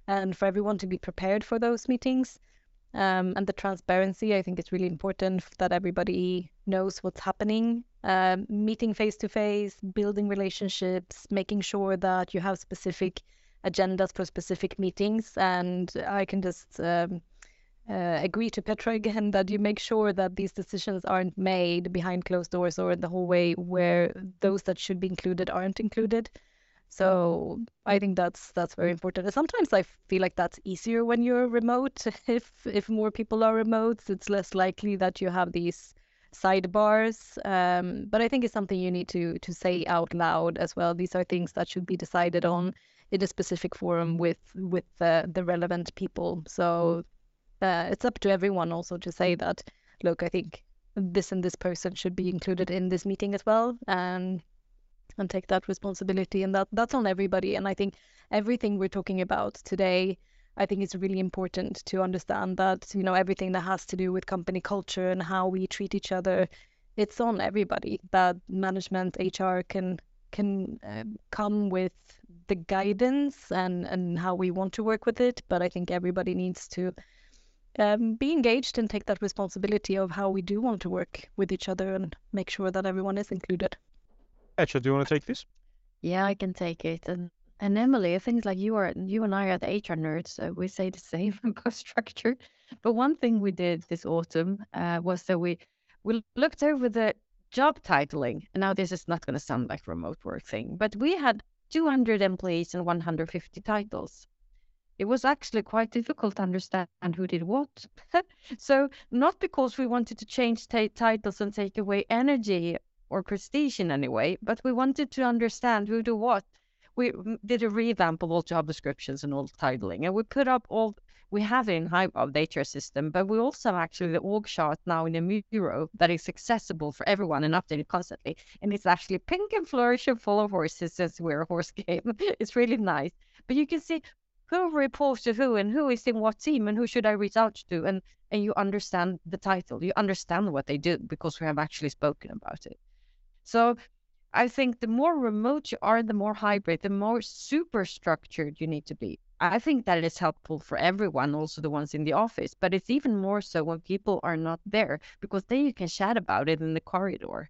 and for everyone to be prepared for those meetings. Um, and the transparency, I think, is really important that everybody knows what's happening. Uh, meeting face to face, building relationships, making sure that you have specific agendas for specific meetings. And I can just um, uh, agree to Petra again that you make sure that these decisions aren't made behind closed doors or in the hallway where those that should be included aren't included. So I think that's that's very important. And sometimes I feel like that's easier when you're remote. If if more people are remote, it's less likely that you have these sidebars. Um, but I think it's something you need to to say out loud as well. These are things that should be decided on in a specific forum with with the, the relevant people. So uh, it's up to everyone also to say that, look, I think this and this person should be included in this meeting as well, and and take that responsibility. And that that's on everybody. And I think everything we're talking about today. I think it's really important to understand that you know everything that has to do with company culture and how we treat each other, it's on everybody. That management, HR can can uh, come with the guidance and and how we want to work with it but i think everybody needs to um, be engaged and take that responsibility of how we do want to work with each other and make sure that everyone is included. Petra, do you want to take this? Yeah, I can take it. And and Emily, things like you are you and I are the HR nerds, so we say the same about structure. But one thing we did this autumn uh, was that we we looked over the job titling. And now this is not going to sound like remote work thing, but we had 200 employees and 150 titles. It was actually quite difficult to understand who did what. so not because we wanted to change t- titles and take away energy or prestige in any way, but we wanted to understand who do what we did a revamp of all job descriptions and all titling, and we put up all we have in the HR system, but we also have actually the org chart now in a Miro that is accessible for everyone and updated constantly. And it's actually pink and flourish and full of horses since we're a horse game. it's really nice. But you can see who reports to who and who is in what team and who should I reach out to and and you understand the title. You understand what they do because we have actually spoken about it. So I think the more remote you are, the more hybrid, the more super structured you need to be. I think that is helpful for everyone, also the ones in the office, but it's even more so when people are not there because then you can chat about it in the corridor.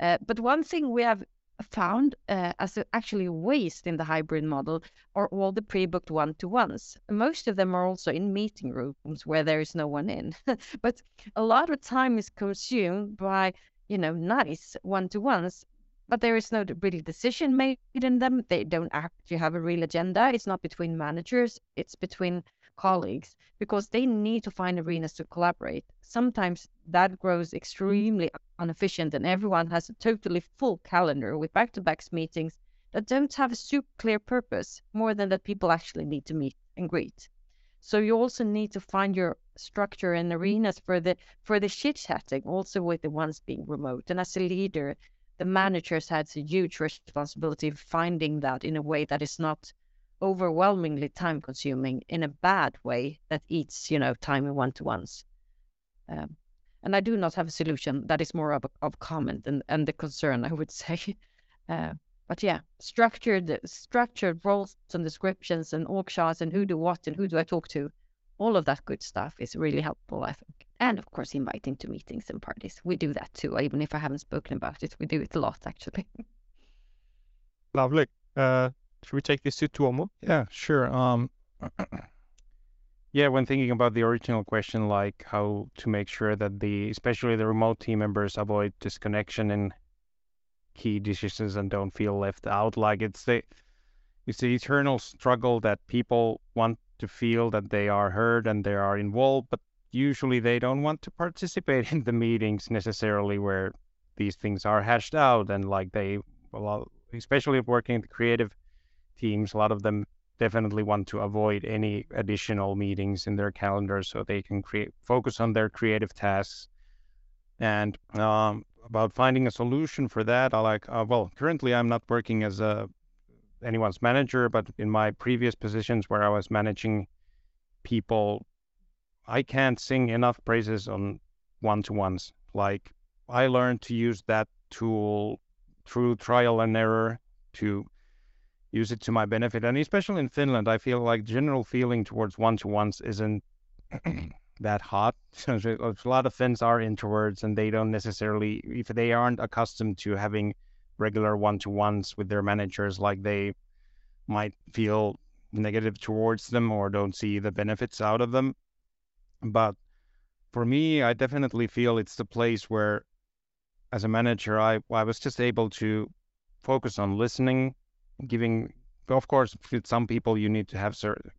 Uh, but one thing we have found uh, as a, actually waste in the hybrid model are all the pre-booked one-to-ones. Most of them are also in meeting rooms where there is no one in. but a lot of time is consumed by, you know, nice one-to-ones but there is no real decision made in them. They don't actually have a real agenda. It's not between managers, it's between colleagues because they need to find arenas to collaborate. Sometimes that grows extremely inefficient and everyone has a totally full calendar with back to back meetings that don't have a super clear purpose more than that people actually need to meet and greet. So you also need to find your structure and arenas for the for the chit chatting also with the ones being remote. And as a leader, the managers had a huge responsibility of finding that in a way that is not overwhelmingly time consuming in a bad way that eats you know time in one-to-ones. Um, and i do not have a solution that is more of, a, of comment and, and the concern i would say. Uh, but yeah structured structured roles and descriptions and org charts and who do what and who do i talk to all of that good stuff is really helpful i think and of course inviting to meetings and parties. We do that too, even if I haven't spoken about it. We do it a lot actually. Lovely. Uh, should we take this to Tuomo? Yeah, sure. Um, yeah, when thinking about the original question, like how to make sure that the, especially the remote team members, avoid disconnection in key decisions and don't feel left out, like it's the it's the eternal struggle that people want to feel that they are heard and they are involved, but usually they don't want to participate in the meetings necessarily where these things are hashed out. And like they well especially working the creative teams a lot of them definitely want to avoid any additional meetings in their calendar so they can create focus on their creative tasks. And um, about finding a solution for that i like uh, well currently i'm not working as a anyone's manager but in my previous positions where i was managing people I can't sing enough praises on one to ones. Like I learned to use that tool through trial and error to use it to my benefit. And especially in Finland, I feel like general feeling towards one to ones isn't that hot. a lot of Finns are introverts and they don't necessarily, if they aren't accustomed to having regular one to ones with their managers, like they might feel negative towards them or don't see the benefits out of them. But for me, I definitely feel it's the place where, as a manager, I, I was just able to focus on listening, giving, of course, with some people, you need to have certain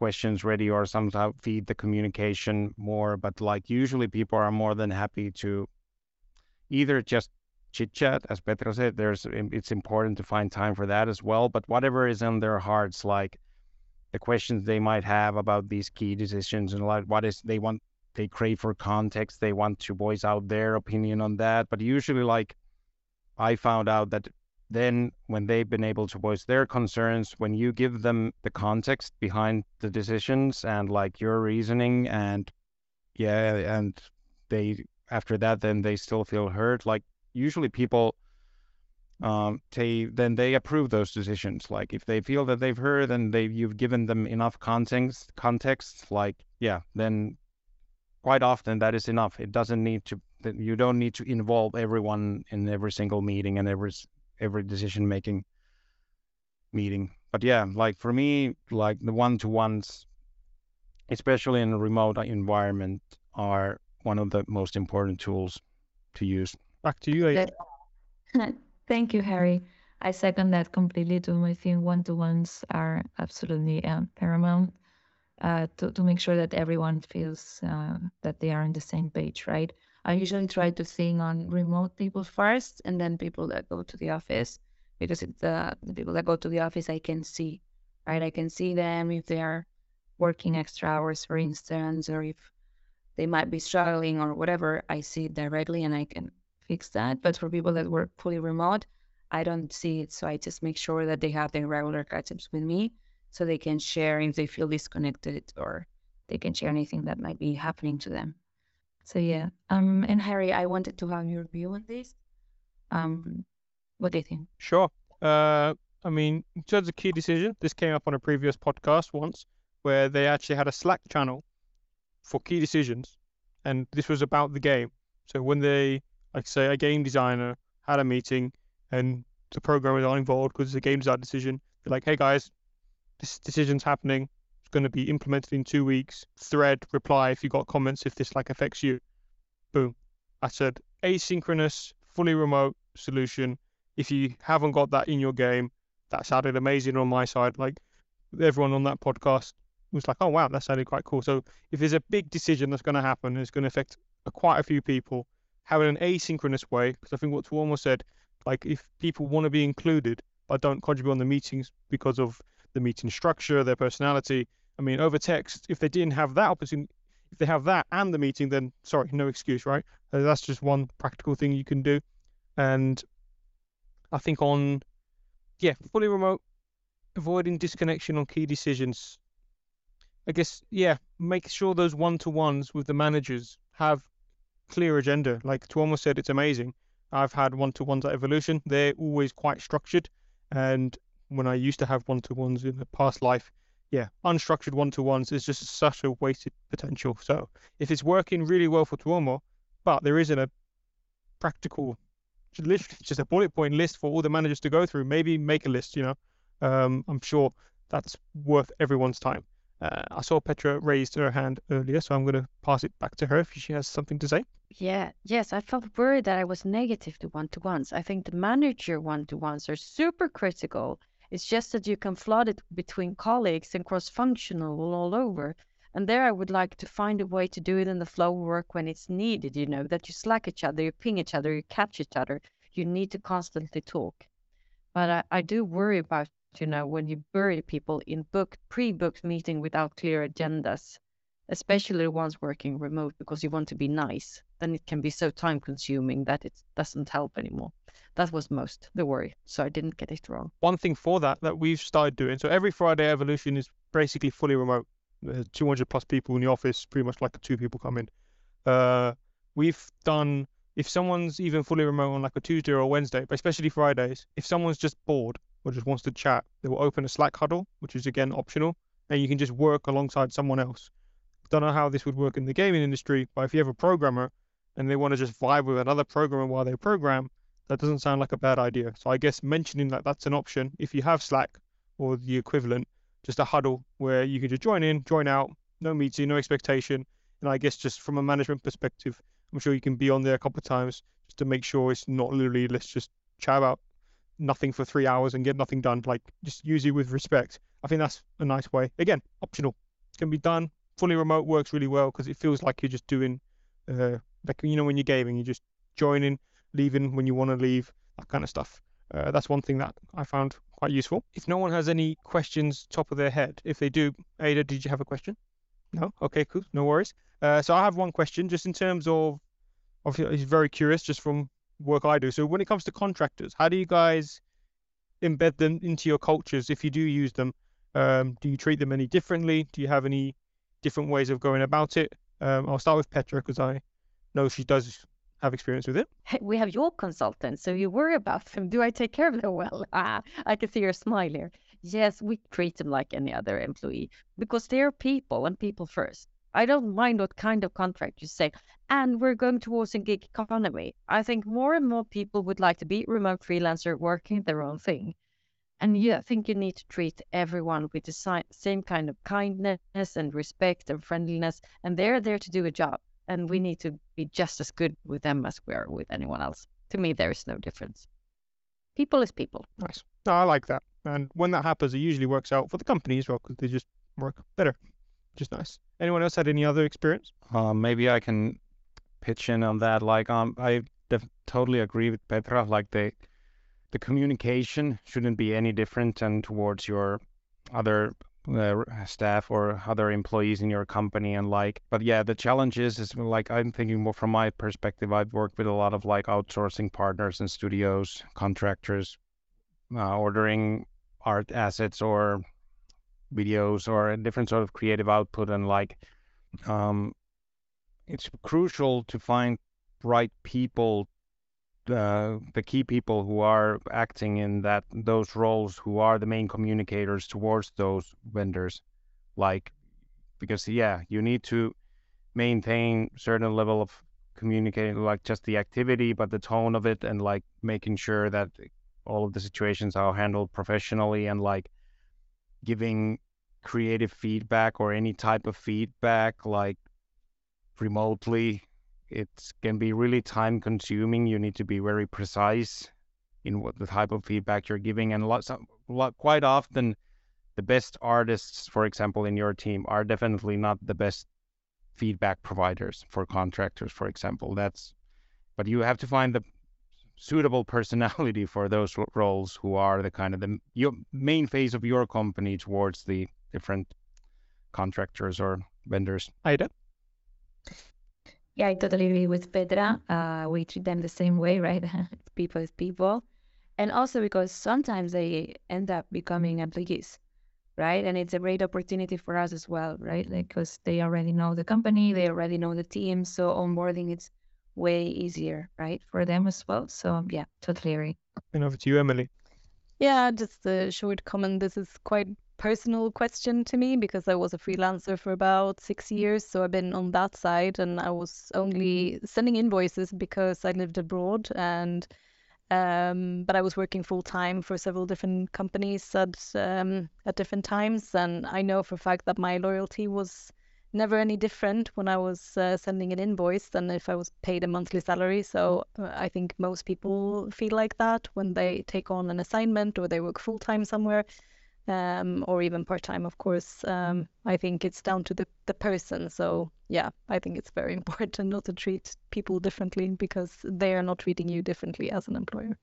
questions ready or somehow feed the communication more. But like usually, people are more than happy to either just chit chat, as Petra said. There's um, it's important to find time for that as well. But whatever is in their hearts, like the questions they might have about these key decisions and like what is they want they crave for context they want to voice out their opinion on that but usually like i found out that then when they've been able to voice their concerns when you give them the context behind the decisions and like your reasoning and yeah and they after that then they still feel heard like usually people um, they then they approve those decisions. Like if they feel that they've heard and they you've given them enough context, context, like yeah, then quite often that is enough. It doesn't need to. You don't need to involve everyone in every single meeting and every every decision making meeting. But yeah, like for me, like the one to ones, especially in a remote environment, are one of the most important tools to use. Back to you. That, thank you, Harry. I second that completely too. I think one to ones are absolutely um, paramount uh, to, to make sure that everyone feels uh, that they are on the same page, right? I usually try to think on remote people first and then people that go to the office because it's uh, the people that go to the office I can see, right? I can see them if they are working extra hours, for instance, or if they might be struggling or whatever. I see it directly and I can fix that. But for people that work fully remote, I don't see it. So I just make sure that they have their regular catch-ups with me so they can share if they feel disconnected or they can share anything that might be happening to them. So yeah. Um and Harry, I wanted to have your view on this. Um what do you think? Sure. Uh I mean, in terms of key decision, this came up on a previous podcast once where they actually had a Slack channel for key decisions, and this was about the game. So when they, like say, a game designer had a meeting and the programmers are involved because it's a game design decision, they're like, hey guys, this decision's happening. Going to be implemented in two weeks. Thread, reply if you got comments if this like affects you. Boom. I said asynchronous, fully remote solution. If you haven't got that in your game, that sounded amazing on my side. Like everyone on that podcast was like, oh wow, that sounded quite cool. So if there's a big decision that's going to happen, and it's going to affect quite a few people, having an asynchronous way, because I think what Tuomo said, like if people want to be included but don't contribute on the meetings because of the meeting structure, their personality. I mean, over text, if they didn't have that opportunity, if they have that and the meeting, then sorry, no excuse, right? That's just one practical thing you can do. And I think on, yeah, fully remote, avoiding disconnection on key decisions. I guess, yeah, make sure those one to ones with the managers have clear agenda. Like Tuomo said, it's amazing. I've had one to ones at Evolution. They're always quite structured and when I used to have one to ones in the past life, yeah, unstructured one to ones is just such a wasted potential. So if it's working really well for Tuomo, but there isn't a practical, literally just a bullet point list for all the managers to go through, maybe make a list. You know, um, I'm sure that's worth everyone's time. Uh, I saw Petra raised her hand earlier, so I'm going to pass it back to her if she has something to say. Yeah, yes, I felt worried that I was negative to one to ones. I think the manager one to ones are super critical it's just that you can flood it between colleagues and cross-functional all over. And there I would like to find a way to do it in the flow work when it's needed, you know, that you slack each other, you ping each other, you catch each other. You need to constantly talk. But I, I do worry about, you know, when you bury people in booked, pre-booked meeting without clear agendas, especially ones working remote because you want to be nice. Then it can be so time consuming that it doesn't help anymore. That was most the worry. So I didn't get it wrong. One thing for that that we've started doing. So every Friday evolution is basically fully remote. There's 200 plus people in the office, pretty much like two people come in. Uh, we've done if someone's even fully remote on like a Tuesday or a Wednesday, but especially Fridays, if someone's just bored or just wants to chat, they will open a Slack huddle, which is again optional, and you can just work alongside someone else. Don't know how this would work in the gaming industry, but if you have a programmer and they want to just vibe with another programmer while they program, that doesn't sound like a bad idea. So I guess mentioning that that's an option if you have Slack or the equivalent, just a huddle where you can just join in, join out, no meeting, no expectation. And I guess just from a management perspective, I'm sure you can be on there a couple of times just to make sure it's not literally let's just chat about nothing for three hours and get nothing done. Like just use it with respect. I think that's a nice way. Again, optional. It can be done. Fully remote works really well because it feels like you're just doing, uh, like you know when you're gaming, you just joining, leaving when you want to leave, that kind of stuff. Uh, that's one thing that I found quite useful. If no one has any questions top of their head, if they do, Aida, did you have a question? No? Okay, cool. No worries. Uh, so I have one question just in terms of, obviously, he's very curious just from work I do. So when it comes to contractors, how do you guys embed them into your cultures if you do use them? Um, do you treat them any differently? Do you have any different ways of going about it? Um, I'll start with Petra because I know she does have experience with it. We have your consultants, so you worry about them. Do I take care of them well? Ah, I can see your smile here. Yes, we treat them like any other employee because they're people and people first. I don't mind what kind of contract you say. And we're going towards a gig economy. I think more and more people would like to be remote freelancer working their own thing. And yeah, I think you need to treat everyone with the same kind of kindness and respect and friendliness. And they're there to do a job. And we need to be just as good with them as we are with anyone else. To me, there is no difference. People is people. Nice. No, I like that. And when that happens, it usually works out for the company as well because they just work better, which is nice. Anyone else had any other experience? Um, maybe I can pitch in on that. Like, um, I def- totally agree with Petra. Like, the the communication shouldn't be any different than towards your other uh, staff or other employees in your company and like but yeah the challenge is is like i'm thinking more from my perspective i've worked with a lot of like outsourcing partners and studios contractors uh, ordering art assets or videos or a different sort of creative output and like um, it's crucial to find right people uh, the key people who are acting in that those roles who are the main communicators towards those vendors. Like because yeah you need to maintain certain level of communicating like just the activity but the tone of it and like making sure that all of the situations are handled professionally and like giving creative feedback or any type of feedback like remotely it can be really time consuming you need to be very precise in what the type of feedback you're giving and lots of, quite often the best artists for example in your team are definitely not the best feedback providers for contractors for example that's but you have to find the suitable personality for those roles who are the kind of the your main phase of your company towards the different contractors or vendors. Aida? Yeah, I totally agree with Petra. Uh, we treat them the same way, right? people is people. And also because sometimes they end up becoming employees, right? And it's a great opportunity for us as well, right? Like, because they already know the company, they already know the team. So onboarding, it's way easier, right, for them as well. So yeah, totally agree. And over to you, Emily. Yeah, just a short comment. This is quite personal question to me because I was a freelancer for about six years. So I've been on that side and I was only sending invoices because I lived abroad and um, but I was working full time for several different companies at um, at different times, and I know for a fact that my loyalty was never any different when I was uh, sending an invoice than if I was paid a monthly salary. So uh, I think most people feel like that when they take on an assignment or they work full time somewhere. Um, or even part time, of course. Um, I think it's down to the, the person. So, yeah, I think it's very important not to treat people differently because they are not treating you differently as an employer.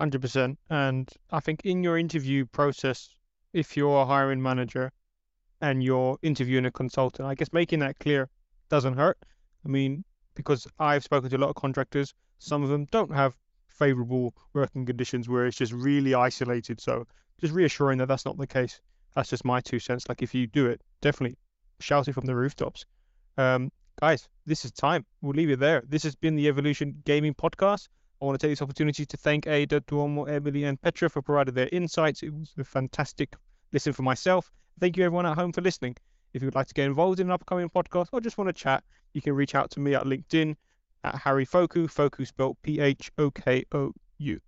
100%. And I think in your interview process, if you're a hiring manager, and you're interviewing a consultant. I guess making that clear doesn't hurt. I mean, because I've spoken to a lot of contractors, some of them don't have favorable working conditions where it's just really isolated. So just reassuring that that's not the case. That's just my two cents. Like if you do it, definitely shout it from the rooftops. Um, guys, this is time. We'll leave it there. This has been the Evolution Gaming Podcast. I want to take this opportunity to thank Aida, Tuomo, Emily, and Petra for providing their insights. It was a fantastic listen for myself. Thank you, everyone at home, for listening. If you would like to get involved in an upcoming podcast or just want to chat, you can reach out to me at LinkedIn at Harry Phokou, Phokou spelled P H O K O U.